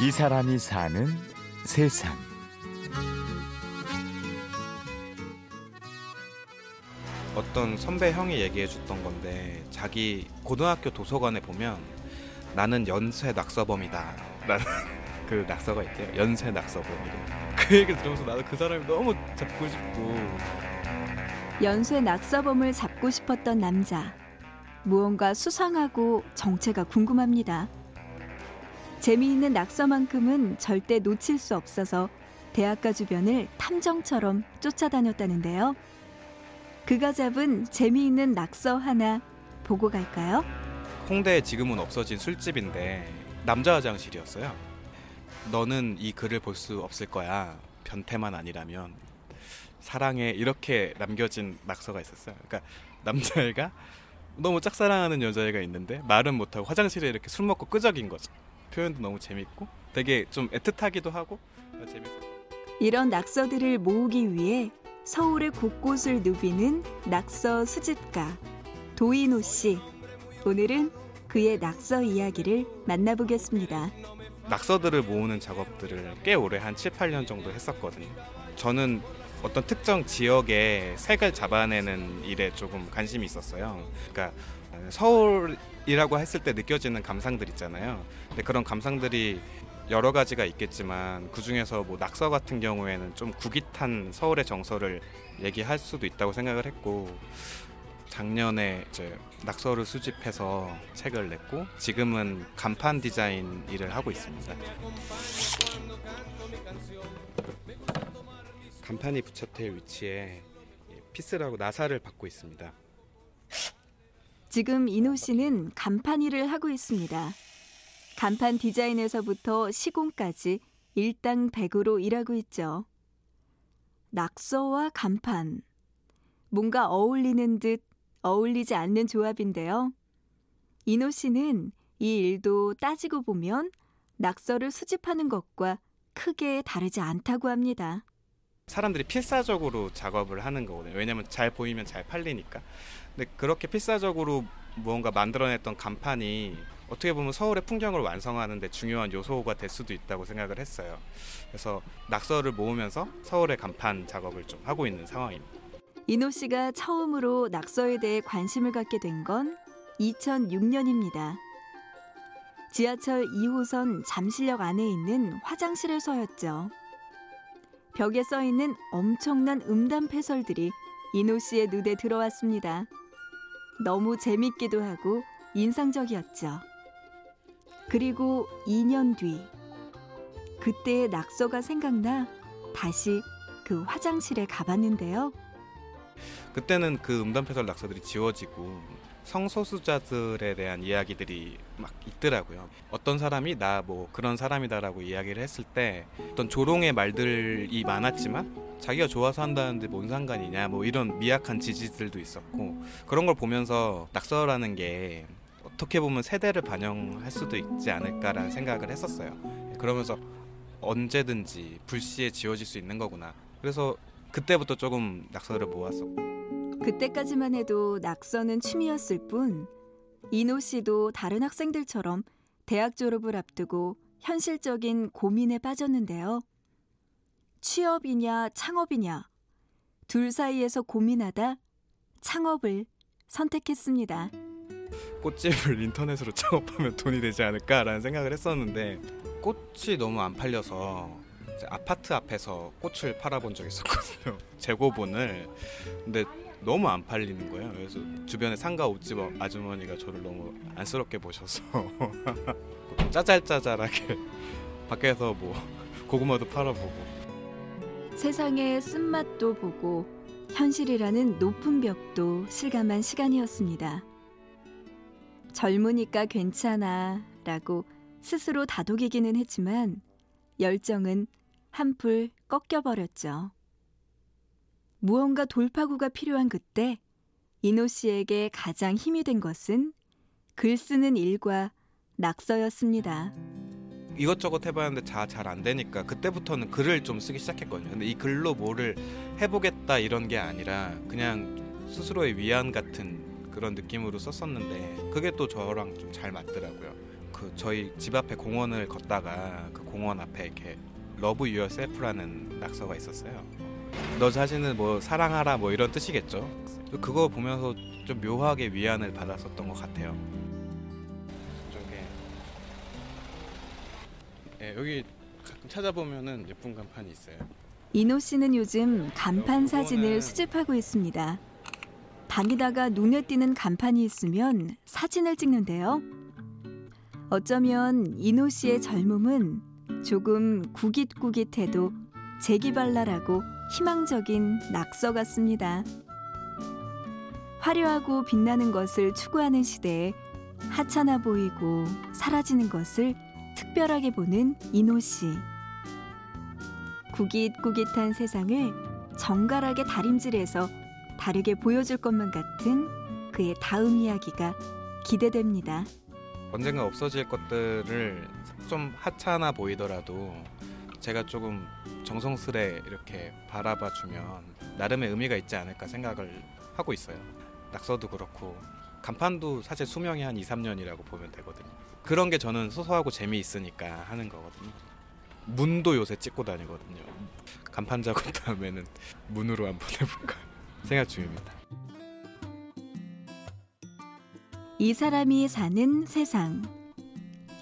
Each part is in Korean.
이 사람이 사는 세상. 어떤 선배 형이 얘기해 줬던 건데 자기 고등학교 도서관에 보면 나는 연쇄 낙서범이다 라는 그 낙서가 있대요 연쇄 낙서범이래 그 얘기를 들으면서 나도 그 사람이 너무 잡고 싶고 연쇄 낙서범을 잡고 싶었던 남자. 무언가 수상하고 정체가 궁금합니다. 재미있는 낙서만큼은 절대 놓칠 수 없어서 대학가 주변을 탐정처럼 쫓아다녔다는데요. 그가 잡은 재미있는 낙서 하나 보고 갈까요? 홍대에 지금은 없어진 술집인데 남자 화장실이었어요 너는 이 글을 볼 수 없을 거야. 변태만 아니라면. 사랑해 이렇게 남겨진 낙서가 있었어요. 그러니까 남자애가 너무 짝사랑하는 여자애가 있는데 말은 못하고 화장실에 이렇게 술 먹고 끄적인 거죠 표현도 너무 재밌고 되게 좀 애틋하기도 하고 재밌어요 이런 낙서들을 모으기 위해 서울의 곳곳을 누비는 낙서 수집가 도인호 씨. 오늘은 그의 낙서 이야기를 만나보겠습니다. 낙서들을 모으는 작업들을 꽤 오래 한 7, 8년 정도 했었거든요. 저는 어떤 특정 지역의 색을 잡아내는 일에 조금 관심이 있었어요. 그러니까 서울이라고 했을 때 느껴지는 감상들 있잖아요. 근데 그런 감상들이 여러 가지가 있겠지만 그 중에서 뭐 낙서 같은 경우에는 좀 구깃한 서울의 정서를 얘기할 수도 있다고 생각을 했고 작년에 이제 낙서를 수집해서 책을 냈고 지금은 간판 디자인 일을 하고 있습니다. 간판이 붙여될 위치에 피스라고 나사를 받고 있습니다. 지금 이노 씨는 간판 일을 하고 있습니다. 간판 디자인에서부터 시공까지 일당백으로 일하고 있죠. 낙서와 간판. 뭔가 어울리는 듯 어울리지 않는 조합인데요. 이노 씨는 이 일도 따지고 보면 낙서를 수집하는 것과 크게 다르지 않다고 합니다. 사람들이 필사적으로 작업을 하는 거거든요. 왜냐면 잘 보이면 잘 팔리니까. 근데 그렇게 필사적으로 무언가 만들어냈던 간판이 어떻게 보면 서울의 풍경을 완성하는데 중요한 요소가 될 수도 있다고 생각을 했어요. 그래서 낙서를 모으면서 서울의 간판 작업을 좀 하고 있는 상황입니다. 이노 씨가 처음으로 낙서에 대해 관심을 갖게 된 건 2006년입니다. 지하철 2호선 잠실역 안에 있는 화장실에서였죠. 벽에 써 있는 엄청난 음담 패설들이 이노 씨의 눈에 들어왔습니다. 너무 재밌기도 하고 인상적이었죠. 그리고 2년 뒤 그때의 낙서가 생각나 다시 그 화장실에 가봤는데요. 그때는 그 음담패설 낙서들이 지워지고 성소수자들에 대한 이야기들이 막 있더라고요. 어떤 사람이 나 뭐 그런 사람이다라고 이야기를 했을 때 어떤 조롱의 말들이 많았지만 자기가 좋아서 한다는데 뭔 상관이냐 뭐 이런 미약한 지지들도 있었고 그런 걸 보면서 낙서라는 게 어떻게 보면 세대를 반영할 수도 있지 않을까라는 생각을 했었어요. 그러면서 언제든지 불시에 지워질 수 있는 거구나. 그래서 그때부터 조금 낙서를 모았었고 그때까지만 해도 낙서는 취미였을 뿐 이노 씨도 다른 학생들처럼 대학 졸업을 앞두고 현실적인 고민에 빠졌는데요. 취업이냐 창업이냐 둘 사이에서 고민하다 창업을 선택했습니다. 꽃집을 인터넷으로 창업하면 돈이 되지 않을까라는 생각을 했었는데 꽃이 너무 안 팔려서 아파트 앞에서 꽃을 팔아본 적이 있었거든요. 재고본을 근데 너무 안 팔리는 거예요. 그래서 주변에 상가 옷집 아주머니가 저를 너무 안쓰럽게 보셔서 짜잘짜잘하게 밖에서 뭐 고구마도 팔아보고 세상의 쓴맛도 보고 현실이라는 높은 벽도 실감한 시간이었습니다. 젊으니까 괜찮아 라고 스스로 다독이기는 했지만 열정은 한풀 꺾여버렸죠. 무언가 돌파구가 필요한 그때 이노 씨에게 가장 힘이 된 것은 글 쓰는 일과 낙서였습니다. 이것저것 해봤는데 다 잘 안 되니까 그때부터는 글을 좀 쓰기 시작했거든요. 근데 이 글로 뭐를 해보겠다 이런 게 아니라 그냥 스스로의 위안 같은 그런 느낌으로 썼었는데 그게 또 저랑 좀 잘 맞더라고요. 그 저희 집 앞에 공원을 걷다가 그 공원 앞에 이렇게 Love Yourself라는 낙서가 있었어요. 너 자신을 뭐 사랑하라 뭐 이런 뜻이겠죠. 그거 보면서 좀 묘하게 위안을 받았었던 것 같아요. 쪽에 예, 여기 가끔 찾아보면은 예쁜 간판이 있어요. 인호 씨는 요즘 간판 그거는- 사진을 수집하고 있습니다. 다니다가 눈에 띄는 간판이 있으면 사진을 찍는데요. 어쩌면 이노 씨의 젊음은 조금 구깃구깃해도 재기발랄하고 희망적인 낙서 같습니다. 화려하고 빛나는 것을 추구하는 시대에 하찮아 보이고 사라지는 것을 특별하게 보는 이노 씨. 구깃구깃한 세상을 정갈하게 다림질해서 다르게 보여줄 것만 같은 그의 다음 이야기가 기대됩니다. 언젠가 없어질 것들을 좀 하찮아 보이더라도 제가 조금 정성스레 이렇게 바라봐 주면 나름의 의미가 있지 않을까 생각을 하고 있어요. 낙서도 그렇고 간판도 사실 수명이 한 2, 3년이라고 보면 되거든요. 그런 게 저는 소소하고 재미있으니까 하는 거거든요. 문도 요새 찍고 다니거든요. 간판 작업 다음에는 문으로 한번 해볼까 생각 중입니다. 이 사람이 사는 세상.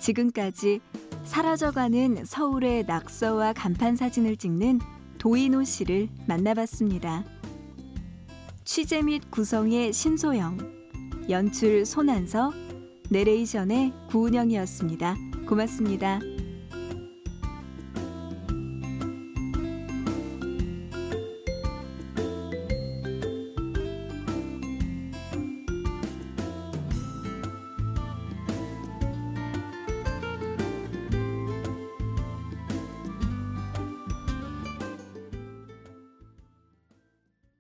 지금까지 사라져가는 서울의 낙서와 간판 사진을 찍는 도인호 씨를 만나봤습니다. 취재 및 구성의 신소영, 연출 손한서, 내레이션의 구은영이었습니다. 고맙습니다.